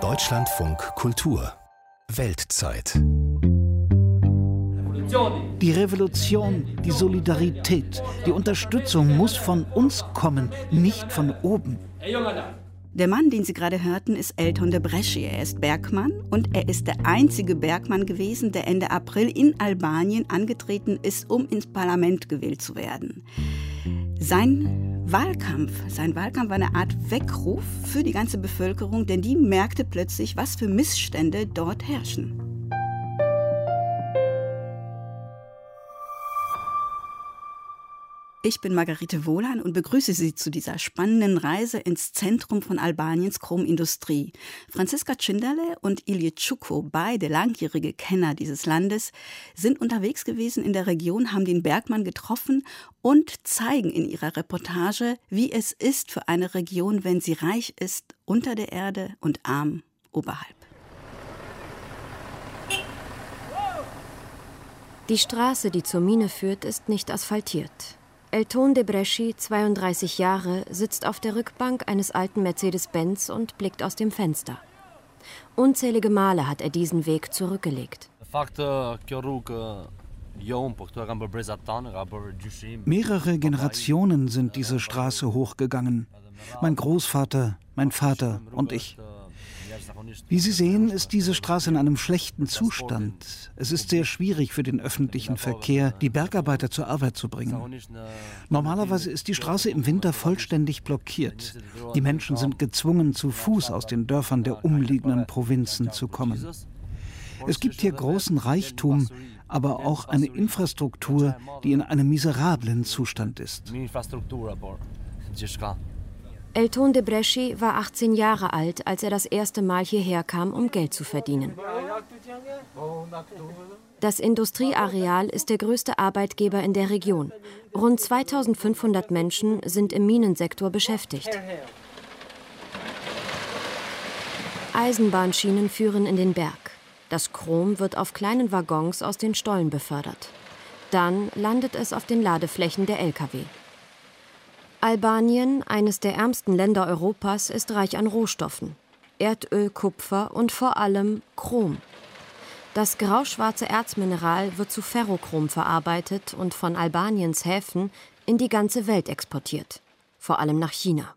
Deutschlandfunk Kultur Weltzeit die Revolution, die Solidarität, die Unterstützung muss von uns kommen, nicht von oben. Der Mann, den Sie gerade hörten, ist Elton de Bresci. Er ist Bergmann und er ist der einzige Bergmann gewesen, der Ende April in Albanien angetreten ist, um ins Parlament gewählt zu werden. Sein Wahlkampf, sein Wahlkampf war eine Art Weckruf für die ganze Bevölkerung, denn die merkte plötzlich, was für Missstände dort herrschen. Ich bin Margarete Wohlan und begrüße Sie zu dieser spannenden Reise ins Zentrum von Albaniens Chromindustrie. Franziska Cinderle und Ilje Čuko, beide langjährige Kenner dieses Landes, sind unterwegs gewesen in der Region, haben den Bergmann getroffen und zeigen in ihrer Reportage, wie es ist für eine Region, wenn sie reich ist unter der Erde und arm oberhalb. Die Straße, die zur Mine führt, ist nicht asphaltiert. Elton de Bresci, 32 Jahre, sitzt auf der Rückbank eines alten Mercedes-Benz und blickt aus dem Fenster. Unzählige Male hat er diesen Weg zurückgelegt. Mehrere Generationen sind diese Straße hochgegangen. Mein Großvater, mein Vater und ich. Wie Sie sehen, ist diese Straße in einem schlechten Zustand. Es ist sehr schwierig für den öffentlichen Verkehr, die Bergarbeiter zur Arbeit zu bringen. Normalerweise ist die Straße im Winter vollständig blockiert. Die Menschen sind gezwungen, zu Fuß aus den Dörfern der umliegenden Provinzen zu kommen. Es gibt hier großen Reichtum, aber auch eine Infrastruktur, die in einem miserablen Zustand ist. Elton de Bresci war 18 Jahre alt, als er das erste Mal hierher kam, um Geld zu verdienen. Das Industrieareal ist der größte Arbeitgeber in der Region. Rund 2500 Menschen sind im Minensektor beschäftigt. Eisenbahnschienen führen in den Berg. Das Chrom wird auf kleinen Waggons aus den Stollen befördert. Dann landet es auf den Ladeflächen der Lkw. Albanien, eines der ärmsten Länder Europas, ist reich an Rohstoffen. Erdöl, Kupfer und vor allem Chrom. Das grauschwarze Erzmineral wird zu Ferrochrom verarbeitet und von Albaniens Häfen in die ganze Welt exportiert, vor allem nach China.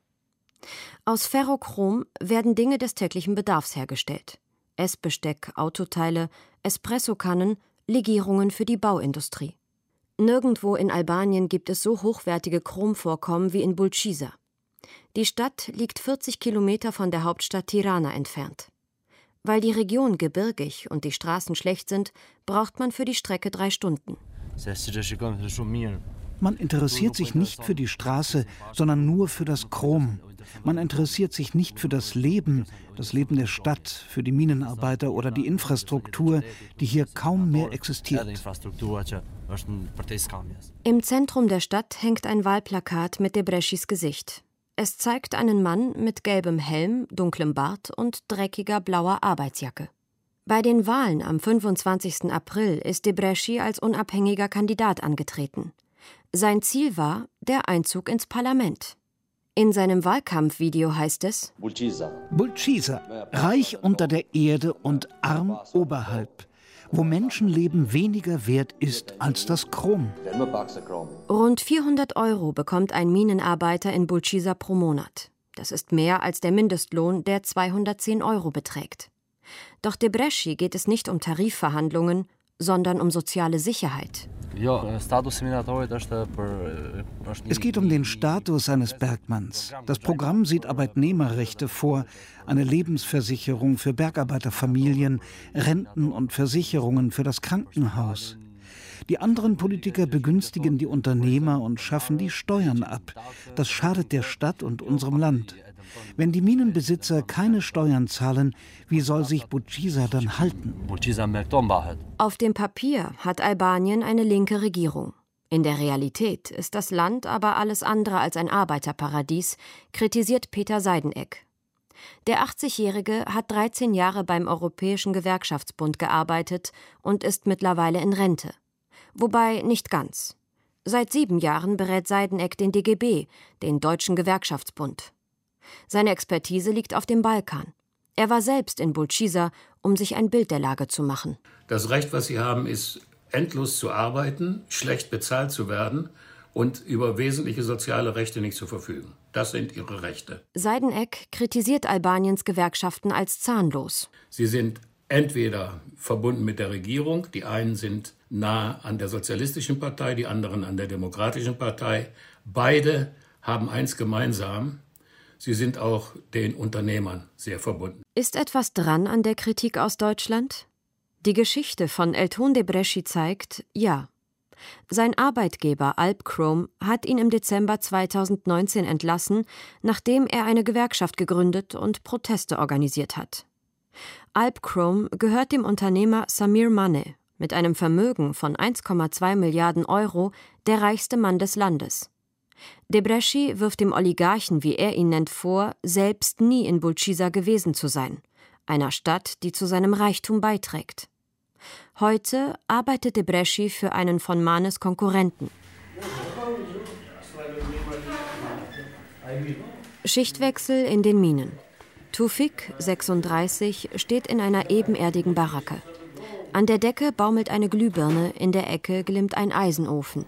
Aus Ferrochrom werden Dinge des täglichen Bedarfs hergestellt. Essbesteck, Autoteile, Espressokannen, Legierungen für die Bauindustrie. Nirgendwo in Albanien gibt es so hochwertige Chromvorkommen wie in Bulcisa. Die Stadt liegt 40 Kilometer von der Hauptstadt Tirana entfernt. Weil die Region gebirgig und die Straßen schlecht sind, braucht man für die Strecke drei Stunden. Man interessiert sich nicht für die Straße, sondern nur für das Chrom. Man interessiert sich nicht für das Leben, das Leben der Stadt, für die Minenarbeiter oder die Infrastruktur, die hier kaum mehr existiert. Im Zentrum der Stadt hängt ein Wahlplakat mit Debreschis Gesicht. Es zeigt einen Mann mit gelbem Helm, dunklem Bart und dreckiger blauer Arbeitsjacke. Bei den Wahlen am 25. April ist Debreschi als unabhängiger Kandidat angetreten. Sein Ziel war der Einzug ins Parlament. In seinem Wahlkampfvideo heißt es: Bulcisa, reich unter der Erde und arm oberhalb wo Menschenleben weniger wert ist als das Chrom. Rund 400 Euro bekommt ein Minenarbeiter in Bulcisa pro Monat. Das ist mehr als der Mindestlohn, der 210 Euro beträgt. Doch De Bresci geht es nicht um Tarifverhandlungen, sondern um soziale Sicherheit. Es geht um den Status eines Bergmanns. Das Programm sieht Arbeitnehmerrechte vor, eine Lebensversicherung für Bergarbeiterfamilien, Renten und Versicherungen für das Krankenhaus. Die anderen Politiker begünstigen die Unternehmer und schaffen die Steuern ab. Das schadet der Stadt und unserem Land. Wenn die Minenbesitzer keine Steuern zahlen, wie soll sich Bucisa dann halten? Auf dem Papier hat Albanien eine linke Regierung. In der Realität ist das Land aber alles andere als ein Arbeiterparadies, kritisiert Peter Seideneck. Der 80-Jährige hat 13 Jahre beim Europäischen Gewerkschaftsbund gearbeitet und ist mittlerweile in Rente. Wobei nicht ganz. Seit sieben Jahren berät Seideneck den DGB, den Deutschen Gewerkschaftsbund. Seine Expertise liegt auf dem Balkan. Er war selbst in Bulciza, um sich ein Bild der Lage zu machen. Das Recht, was Sie haben, ist endlos zu arbeiten, schlecht bezahlt zu werden und über wesentliche soziale Rechte nicht zu verfügen. Das sind ihre Rechte. Seideneck kritisiert Albaniens Gewerkschaften als zahnlos. Sie sind entweder verbunden mit der Regierung, die einen sind nah an der sozialistischen Partei, die anderen an der demokratischen Partei. Beide haben eins gemeinsam, sie sind auch den Unternehmern sehr verbunden. Ist etwas dran an der Kritik aus Deutschland? Die Geschichte von Elton de Bresci zeigt, ja. Sein Arbeitgeber Alpchrome hat ihn im Dezember 2019 entlassen, nachdem er eine Gewerkschaft gegründet und Proteste organisiert hat. Alpchrome gehört dem Unternehmer Samir Mane, mit einem Vermögen von 1,2 Milliarden Euro der reichste Mann des Landes. Debreschi wirft dem Oligarchen, wie er ihn nennt, vor, selbst nie in Bulciza gewesen zu sein, einer Stadt, die zu seinem Reichtum beiträgt. Heute arbeitet Debreschi für einen von Manes Konkurrenten. Schichtwechsel in den Minen. Tufik, 36, steht in einer ebenerdigen Baracke. An der Decke baumelt eine Glühbirne, in der Ecke glimmt ein Eisenofen.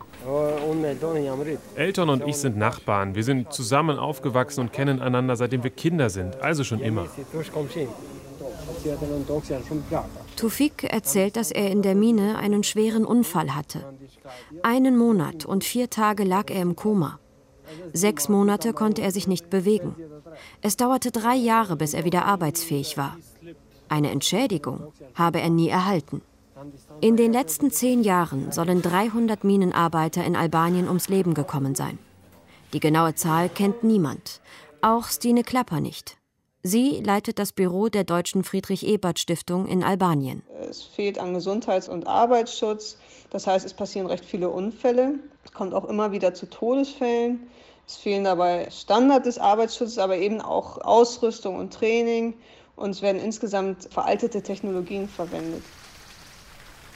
Eltern und ich sind Nachbarn. Wir sind zusammen aufgewachsen und kennen einander, seitdem wir Kinder sind, also schon immer. Tufik erzählt, dass er in der Mine einen schweren Unfall hatte. Einen Monat und vier Tage lag er im Koma. Sechs Monate konnte er sich nicht bewegen. Es dauerte drei Jahre, bis er wieder arbeitsfähig war. Eine Entschädigung habe er nie erhalten. In den letzten zehn Jahren sollen 300 Minenarbeiter in Albanien ums Leben gekommen sein. Die genaue Zahl kennt niemand, auch Stine Klapper nicht. Sie leitet das Büro der Deutschen Friedrich-Ebert-Stiftung in Albanien. Es fehlt an Gesundheits- und Arbeitsschutz. Das heißt, es passieren recht viele Unfälle. Es kommt auch immer wieder zu Todesfällen. Es fehlen dabei Standards des Arbeitsschutzes, aber eben auch Ausrüstung und Training. Und es werden insgesamt veraltete Technologien verwendet.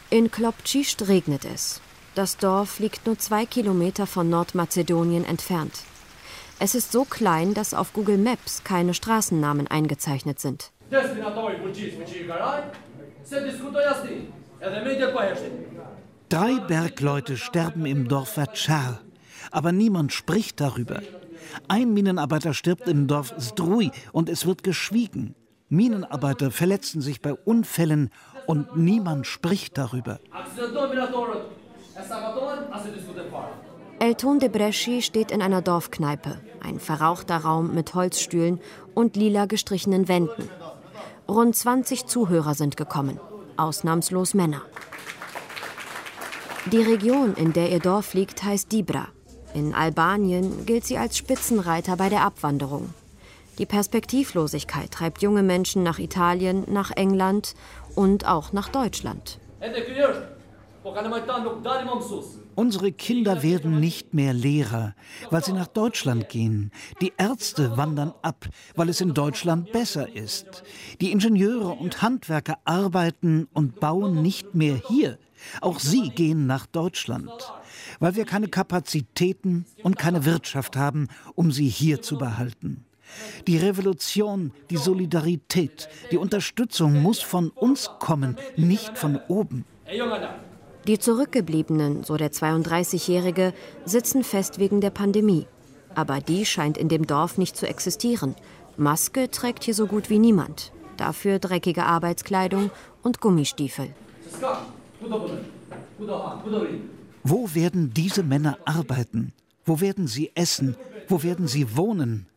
In Klopčíšť regnet es. Das Dorf liegt nur zwei Kilometer von Nordmazedonien entfernt. Es ist so klein, dass auf Google Maps keine Straßennamen eingezeichnet sind. Drei Bergleute sterben im Dorf Vatschar, aber niemand spricht darüber. Ein Minenarbeiter stirbt im Dorf Zdruj und es wird geschwiegen. Minenarbeiter verletzen sich bei Unfällen und niemand spricht darüber. Elton de Bresci steht in einer Dorfkneipe, ein verrauchter Raum mit Holzstühlen und lila gestrichenen Wänden. Rund 20 Zuhörer sind gekommen, ausnahmslos Männer. Die Region, in der ihr Dorf liegt, heißt Dibra. In Albanien gilt sie als Spitzenreiter bei der Abwanderung. Die Perspektivlosigkeit treibt junge Menschen nach Italien, nach England und auch nach Deutschland. Unsere Kinder werden nicht mehr Lehrer, weil sie nach Deutschland gehen. Die Ärzte wandern ab, weil es in Deutschland besser ist. Die Ingenieure und Handwerker arbeiten und bauen nicht mehr hier. Auch sie gehen nach Deutschland, weil wir keine Kapazitäten und keine Wirtschaft haben, um sie hier zu behalten. Die Revolution, die Solidarität, die Unterstützung muss von uns kommen, nicht von oben. Die Zurückgebliebenen, so der 32-Jährige, sitzen fest wegen der Pandemie. Aber die scheint in dem Dorf nicht zu existieren. Maske trägt hier so gut wie niemand. Dafür dreckige Arbeitskleidung und Gummistiefel. Wo werden diese Männer arbeiten? Wo werden sie essen? Wo werden sie wohnen?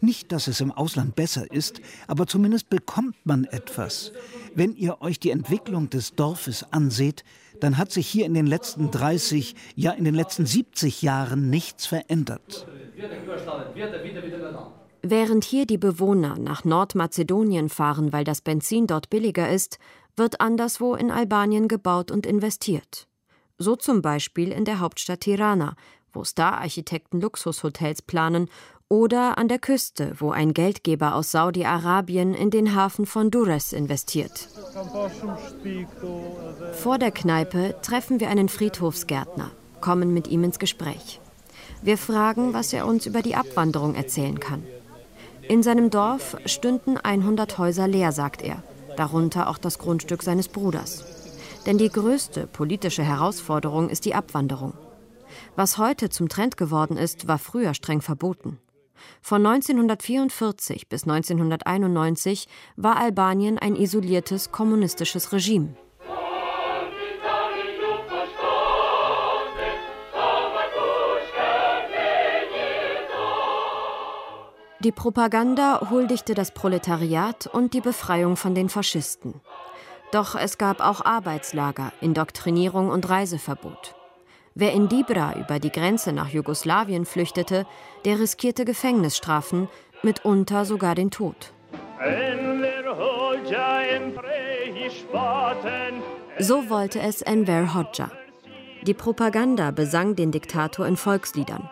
Nicht, dass es im Ausland besser ist, aber zumindest bekommt man etwas. Wenn ihr euch die Entwicklung des Dorfes anseht, dann hat sich hier in den letzten 30, ja in den letzten 70 Jahren nichts verändert. Während hier die Bewohner nach Nordmazedonien fahren, weil das Benzin dort billiger ist, wird anderswo in Albanien gebaut und investiert. So zum Beispiel in der Hauptstadt Tirana, wo Star-Architekten Luxushotels planen oder an der Küste, wo ein Geldgeber aus Saudi-Arabien in den Hafen von Durres investiert. Vor der Kneipe treffen wir einen Friedhofsgärtner, kommen mit ihm ins Gespräch. Wir fragen, was er uns über die Abwanderung erzählen kann. In seinem Dorf stünden 100 Häuser leer, sagt er, darunter auch das Grundstück seines Bruders. Denn die größte politische Herausforderung ist die Abwanderung. Was heute zum Trend geworden ist, war früher streng verboten. Von 1944 bis 1991 war Albanien ein isoliertes kommunistisches Regime. Die Propaganda huldigte das Proletariat und die Befreiung von den Faschisten. Doch es gab auch Arbeitslager, Indoktrinierung und Reiseverbot. Wer in Dibra über die Grenze nach Jugoslawien flüchtete, der riskierte Gefängnisstrafen, mitunter sogar den Tod. So wollte es Enver Hoxha. Die Propaganda besang den Diktator in Volksliedern.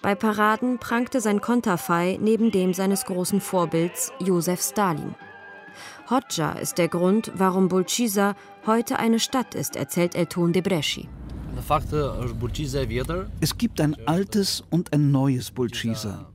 Bei Paraden prangte sein Konterfei neben dem seines großen Vorbilds Josef Stalin. Hoxha ist der Grund, warum Bulciza heute eine Stadt ist, erzählt Elton Debreschi. Es gibt ein altes und ein neues Bulciza.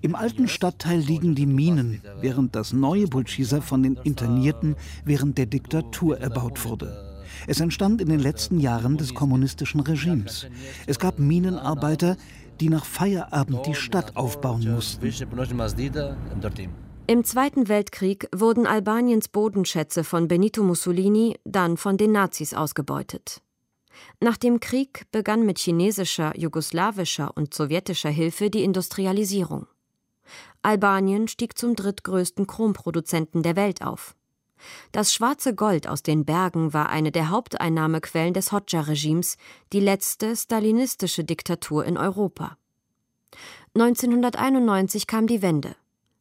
Im alten Stadtteil liegen die Minen, während das neue Bulciza von den Internierten während der Diktatur erbaut wurde. Es entstand in den letzten Jahren des kommunistischen Regimes. Es gab Minenarbeiter, die nach Feierabend die Stadt aufbauen mussten. Im Zweiten Weltkrieg wurden Albaniens Bodenschätze von Benito Mussolini dann von den Nazis ausgebeutet. Nach dem Krieg begann mit chinesischer, jugoslawischer und sowjetischer Hilfe die Industrialisierung. Albanien stieg zum drittgrößten Chromproduzenten der Welt auf. Das schwarze Gold aus den Bergen war eine der Haupteinnahmequellen des Hoxha-Regimes, die letzte stalinistische Diktatur in Europa. 1991 kam die Wende.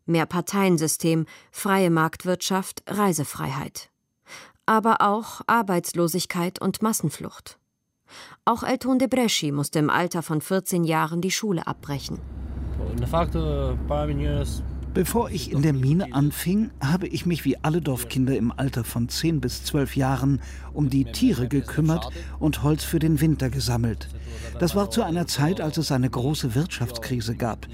Mehrparteiensystem, freie Marktwirtschaft, Reisefreiheit. Aber auch Arbeitslosigkeit und Massenflucht. Auch Elton de Bresci musste im Alter von 14 Jahren die Schule abbrechen. Bevor ich in der Mine anfing, habe ich mich wie alle Dorfkinder im Alter von 10 bis 12 Jahren um die Tiere gekümmert und Holz für den Winter gesammelt. Das war zu einer Zeit, als es eine große Wirtschaftskrise gab.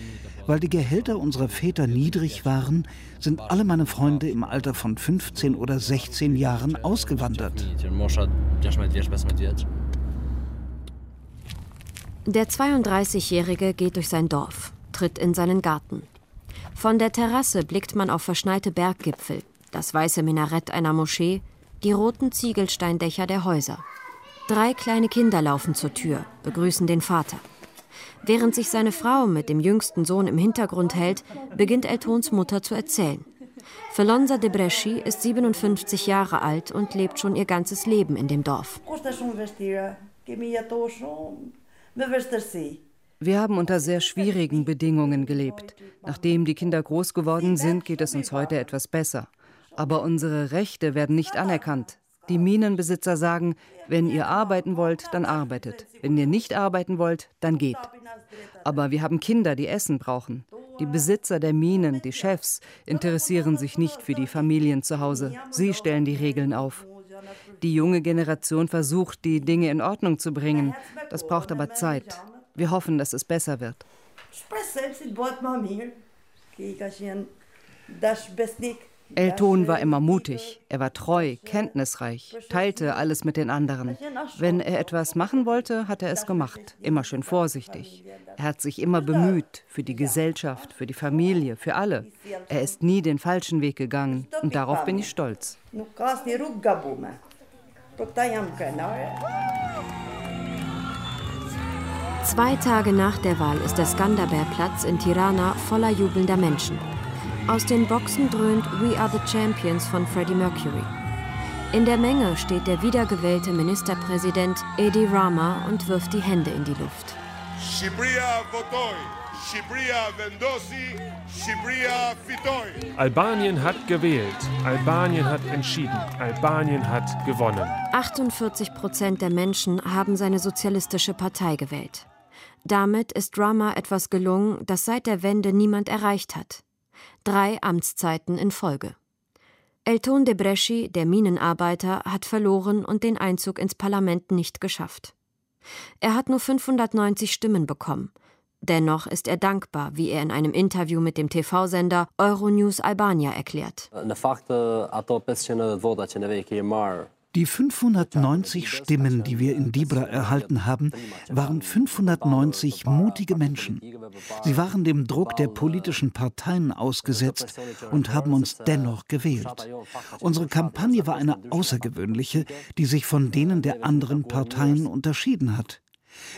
Weil die Gehälter unserer Väter niedrig waren, sind alle meine Freunde im Alter von 15 oder 16 Jahren ausgewandert. Der 32-Jährige geht durch sein Dorf, tritt in seinen Garten. Von der Terrasse blickt man auf verschneite Berggipfel, das weiße Minarett einer Moschee, die roten Ziegelsteindächer der Häuser. Drei kleine Kinder laufen zur Tür, begrüßen den Vater. Während sich seine Frau mit dem jüngsten Sohn im Hintergrund hält, beginnt Eltons Mutter zu erzählen. Felonza de Bresci ist 57 Jahre alt und lebt schon ihr ganzes Leben in dem Dorf. Wir haben unter sehr schwierigen Bedingungen gelebt. Nachdem die Kinder groß geworden sind, geht es uns heute etwas besser. Aber unsere Rechte werden nicht anerkannt. Die Minenbesitzer sagen, wenn ihr arbeiten wollt, dann arbeitet. Wenn ihr nicht arbeiten wollt, dann geht. Aber wir haben Kinder, die Essen brauchen. Die Besitzer der Minen, die Chefs, interessieren sich nicht für die Familien zu Hause. Sie stellen die Regeln auf. Die junge Generation versucht, die Dinge in Ordnung zu bringen. Das braucht aber Zeit. Wir hoffen, dass es besser wird. Elton war immer mutig, er war treu, kenntnisreich, teilte alles mit den anderen. Wenn er etwas machen wollte, hat er es gemacht, immer schön vorsichtig. Er hat sich immer bemüht, für die Gesellschaft, für die Familie, für alle. Er ist nie den falschen Weg gegangen und darauf bin ich stolz. Zwei Tage nach der Wahl ist der Skanderbeer-Platz in Tirana voller jubelnder Menschen. Aus den Boxen dröhnt We Are the Champions von Freddie Mercury. In der Menge steht der wiedergewählte Ministerpräsident Edi Rama und wirft die Hände in die Luft. Albanien hat gewählt. Albanien hat entschieden. Albanien hat gewonnen. 48 Prozent der Menschen haben seine sozialistische Partei gewählt. Damit ist Rama etwas gelungen, das seit der Wende niemand erreicht hat. Drei Amtszeiten in Folge. Elton de Bresci, der Minenarbeiter, hat verloren und den Einzug ins Parlament nicht geschafft. Er hat nur 590 Stimmen bekommen. Dennoch ist er dankbar, wie er in einem Interview mit dem TV-Sender Euronews Albania erklärt. Die 590 Stimmen, die wir in Dibra erhalten haben, waren 590 mutige Menschen. Sie waren dem Druck der politischen Parteien ausgesetzt und haben uns dennoch gewählt. Unsere Kampagne war eine außergewöhnliche, die sich von denen der anderen Parteien unterschieden hat.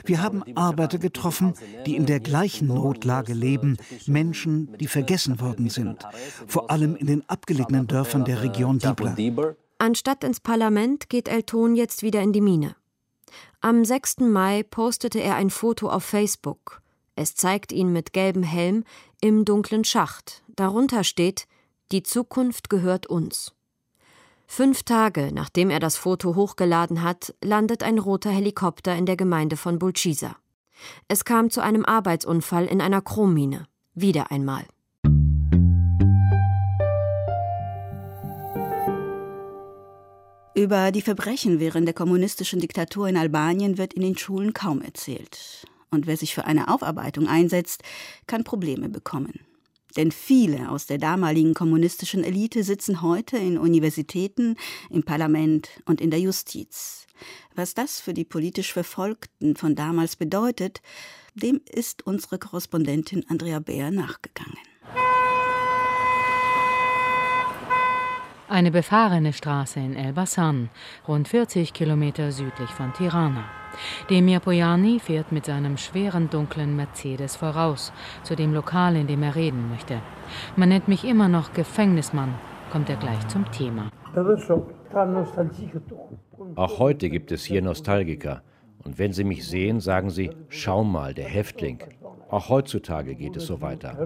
Wir haben Arbeiter getroffen, die in der gleichen Notlage leben, Menschen, die vergessen worden sind, vor allem in den abgelegenen Dörfern der Region Dibra. Anstatt ins Parlament geht Elton jetzt wieder in die Mine. Am 6. Mai postete er ein Foto auf Facebook. Es zeigt ihn mit gelbem Helm im dunklen Schacht. Darunter steht: Die Zukunft gehört uns. Fünf Tage nachdem er das Foto hochgeladen hat, landet ein roter Helikopter in der Gemeinde von Bulchisa. Es kam zu einem Arbeitsunfall in einer Chrommine. Wieder einmal. Über die Verbrechen während der kommunistischen Diktatur in Albanien wird in den Schulen kaum erzählt. Und wer sich für eine Aufarbeitung einsetzt, kann Probleme bekommen. Denn viele aus der damaligen kommunistischen Elite sitzen heute in Universitäten, im Parlament und in der Justiz. Was das für die politisch Verfolgten von damals bedeutet, dem ist unsere Korrespondentin Andrea Beer nachgegangen. Eine befahrene Straße in Elbasan, rund 40 Kilometer südlich von Tirana. Demir Pojani fährt mit seinem schweren dunklen Mercedes voraus, zu dem Lokal, in dem er reden möchte. Man nennt mich immer noch Gefängnismann, kommt er gleich zum Thema. Auch heute gibt es hier Nostalgiker. Und wenn sie mich sehen, sagen sie, schau mal, der Häftling. Auch heutzutage geht es so weiter.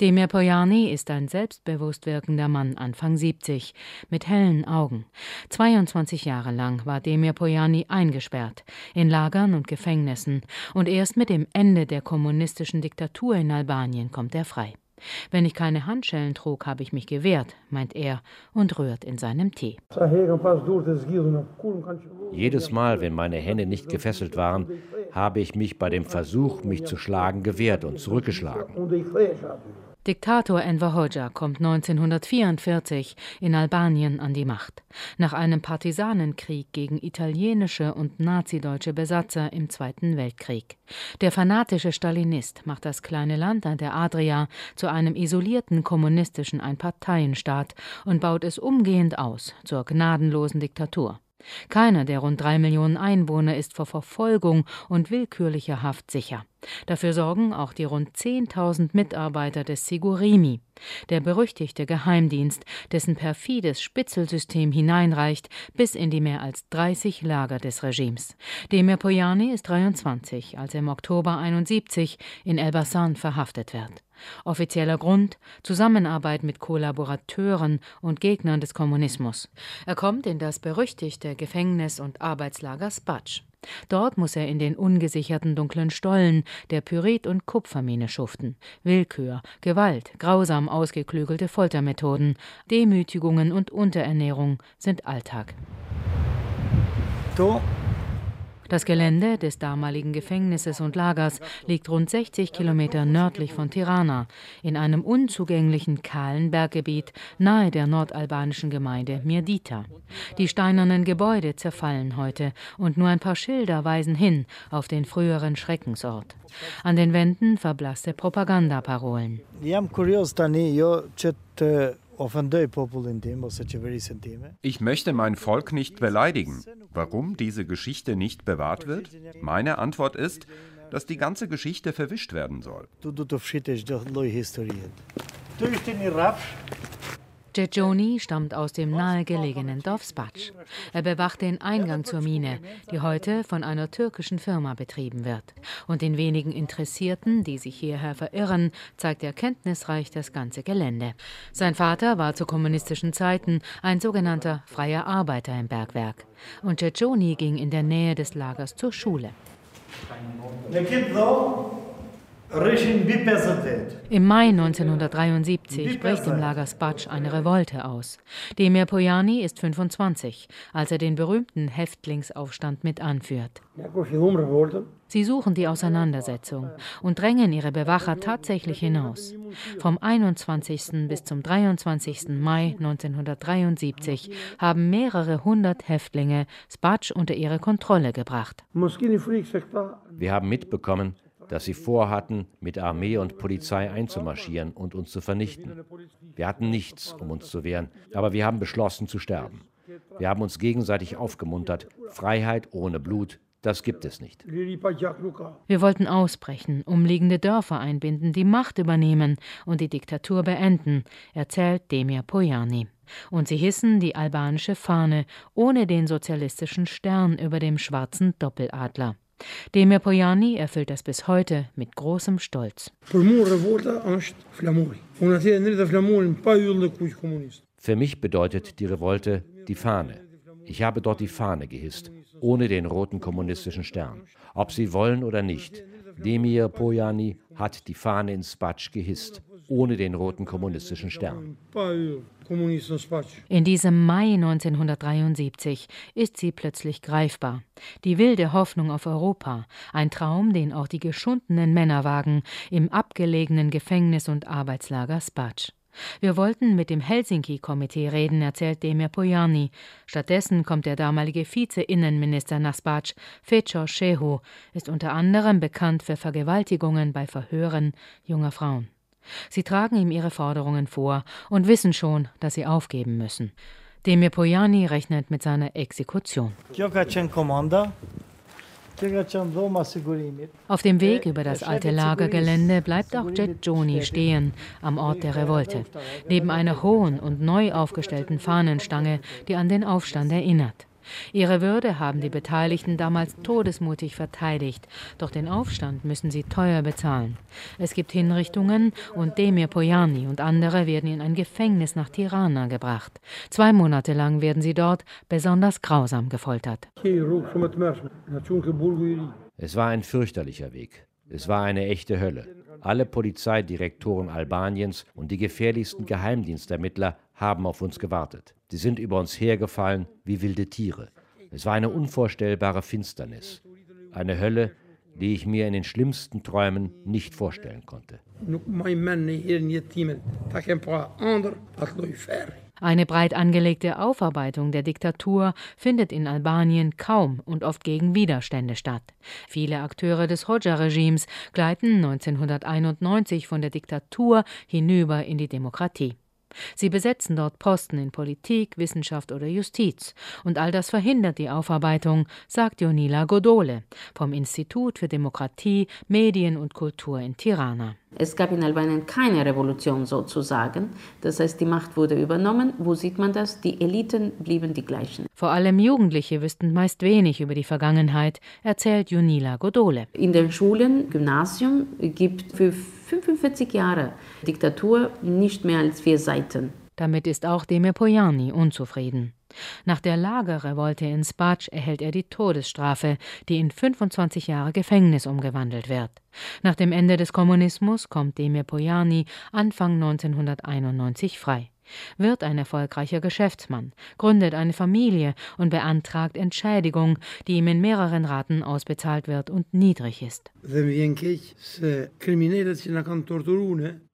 Demir Pojani ist ein selbstbewusst wirkender Mann, Anfang 70, mit hellen Augen. 22 Jahre lang war Demir Pojani eingesperrt, in Lagern und Gefängnissen, und erst mit dem Ende der kommunistischen Diktatur in Albanien kommt er frei. Wenn ich keine Handschellen trug, habe ich mich gewehrt, meint er und rührt in seinem Tee. Jedes Mal, wenn meine Hände nicht gefesselt waren, habe ich mich bei dem Versuch, mich zu schlagen, gewehrt und zurückgeschlagen. Diktator Enver Hoxha kommt 1944 in Albanien an die Macht, nach einem Partisanenkrieg gegen italienische und nazideutsche Besatzer im Zweiten Weltkrieg. Der fanatische Stalinist macht das kleine Land an der Adria zu einem isolierten kommunistischen Einparteienstaat und baut es umgehend aus zur gnadenlosen Diktatur. Keiner der rund drei Millionen Einwohner ist vor Verfolgung und willkürlicher Haft sicher. Dafür sorgen auch die rund 10.000 Mitarbeiter des Sigurimi, der berüchtigte Geheimdienst, dessen perfides Spitzelsystem hineinreicht bis in die mehr als 30 Lager des Regimes. Demir Pojani ist 23, als er im Oktober 71 in Elbasan verhaftet wird. Offizieller Grund Zusammenarbeit mit Kollaborateuren und Gegnern des Kommunismus. Er kommt in das berüchtigte Gefängnis und Arbeitslager Spatsch. Dort muss er in den ungesicherten dunklen Stollen der Pyrit- und Kupfermine schuften. Willkür, Gewalt, grausam ausgeklügelte Foltermethoden, Demütigungen und Unterernährung sind Alltag. Das Gelände des damaligen Gefängnisses und Lagers liegt rund 60 Kilometer nördlich von Tirana, in einem unzugänglichen kahlen Berggebiet nahe der nordalbanischen Gemeinde Mirdita. Die steinernen Gebäude zerfallen heute und nur ein paar Schilder weisen hin auf den früheren Schreckensort. An den Wänden verblasste Propagandaparolen. Ich möchte mein Volk nicht beleidigen. Warum diese Geschichte nicht bewahrt wird? Meine Antwort ist, dass die ganze Geschichte verwischt werden soll. Djejoni stammt aus dem nahegelegenen Dorf Spatsch. Er bewacht den Eingang zur Mine, die heute von einer türkischen Firma betrieben wird. Und den wenigen Interessierten, die sich hierher verirren, zeigt er kenntnisreich das ganze Gelände. Sein Vater war zu kommunistischen Zeiten ein sogenannter freier Arbeiter im Bergwerk. Und Djejoni ging in der Nähe des Lagers zur Schule. Im Mai 1973 bricht im Lager Spatsch eine Revolte aus. Demir Pojani ist 25, als er den berühmten Häftlingsaufstand mit anführt. Sie suchen die Auseinandersetzung und drängen ihre Bewacher tatsächlich hinaus. Vom 21. bis zum 23. Mai 1973 haben mehrere hundert Häftlinge Spatsch unter ihre Kontrolle gebracht. Wir haben mitbekommen, dass sie vorhatten, mit Armee und Polizei einzumarschieren und uns zu vernichten. Wir hatten nichts, um uns zu wehren, aber wir haben beschlossen zu sterben. Wir haben uns gegenseitig aufgemuntert. Freiheit ohne Blut, das gibt es nicht. Wir wollten ausbrechen, umliegende Dörfer einbinden, die Macht übernehmen und die Diktatur beenden, erzählt Demir Pojani. Und sie hissen die albanische Fahne ohne den sozialistischen Stern über dem schwarzen Doppeladler. Demir Pojani erfüllt das bis heute mit großem Stolz. Für mich bedeutet die Revolte die Fahne. Ich habe dort die Fahne gehisst, ohne den roten kommunistischen Stern. Ob Sie wollen oder nicht, Demir Pojani hat die Fahne in Spatsch gehisst, ohne den roten kommunistischen Stern. In diesem Mai 1973 ist sie plötzlich greifbar. Die wilde Hoffnung auf Europa, ein Traum, den auch die geschundenen Männer wagen im abgelegenen Gefängnis- und Arbeitslager Spatsch. Wir wollten mit dem Helsinki-Komitee reden, erzählt Demir Pojani. Stattdessen kommt der damalige Vize-Innenminister nach Spatsch, Fecor Shehu, ist unter anderem bekannt für Vergewaltigungen bei Verhören junger Frauen. Sie tragen ihm ihre Forderungen vor und wissen schon, dass sie aufgeben müssen. Demir Pojani rechnet mit seiner Exekution. Auf dem Weg über das alte Lagergelände bleibt auch Jet Joni stehen, am Ort der Revolte, neben einer hohen und neu aufgestellten Fahnenstange, die an den Aufstand erinnert. Ihre Würde haben die Beteiligten damals todesmutig verteidigt, doch den Aufstand müssen sie teuer bezahlen. Es gibt Hinrichtungen und Demir Pojani und andere werden in ein Gefängnis nach Tirana gebracht. Zwei Monate lang werden sie dort besonders grausam gefoltert. Es war ein fürchterlicher Weg. Es war eine echte Hölle. Alle Polizeidirektoren Albaniens und die gefährlichsten Geheimdienstermittler haben auf uns gewartet. Sie sind über uns hergefallen wie wilde Tiere. Es war eine unvorstellbare Finsternis, eine Hölle, die ich mir in den schlimmsten Träumen nicht vorstellen konnte. Eine breit angelegte Aufarbeitung der Diktatur findet in Albanien kaum und oft gegen Widerstände statt. Viele Akteure des Hoxha-Regimes gleiten 1991 von der Diktatur hinüber in die Demokratie. Sie besetzen dort Posten in Politik, Wissenschaft oder Justiz. Und all das verhindert die Aufarbeitung, sagt Jonila Godole vom Institut für Demokratie, Medien und Kultur in Tirana. Es gab in Albanien keine Revolution sozusagen. Das heißt, die Macht wurde übernommen. Wo sieht man das? Die Eliten blieben die gleichen. Vor allem Jugendliche wüssten meist wenig über die Vergangenheit, erzählt Junila Godole. In den Schulen, Gymnasium gibt für 45 Jahre Diktatur nicht mehr als vier Seiten. Damit ist auch Demir Pojani unzufrieden. Nach der Lagerrevolte in Spatsch erhält er die Todesstrafe, die in 25 Jahre Gefängnis umgewandelt wird. Nach dem Ende des Kommunismus kommt Demir Pojani Anfang 1991 frei wird ein erfolgreicher Geschäftsmann, gründet eine Familie und beantragt Entschädigung, die ihm in mehreren Raten ausbezahlt wird und niedrig ist.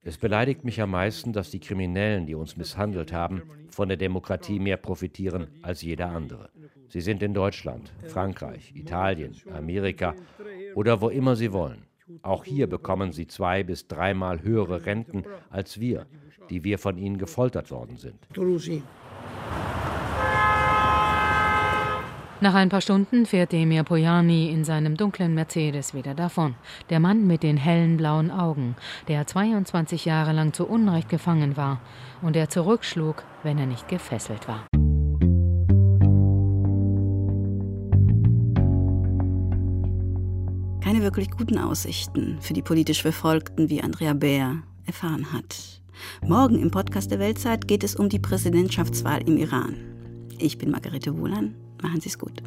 Es beleidigt mich am meisten, dass die Kriminellen, die uns misshandelt haben, von der Demokratie mehr profitieren als jeder andere. Sie sind in Deutschland, Frankreich, Italien, Amerika oder wo immer sie wollen. Auch hier bekommen sie zwei bis dreimal höhere Renten als wir die wir von ihnen gefoltert worden sind. Nach ein paar Stunden fährt Demir Pojani in seinem dunklen Mercedes wieder davon. Der Mann mit den hellen blauen Augen, der 22 Jahre lang zu Unrecht gefangen war und der zurückschlug, wenn er nicht gefesselt war. Keine wirklich guten Aussichten für die politisch Verfolgten, wie Andrea Bär erfahren hat. Morgen im Podcast der Weltzeit geht es um die Präsidentschaftswahl im Iran. Ich bin Margarete Wohlan. Machen Sie es gut.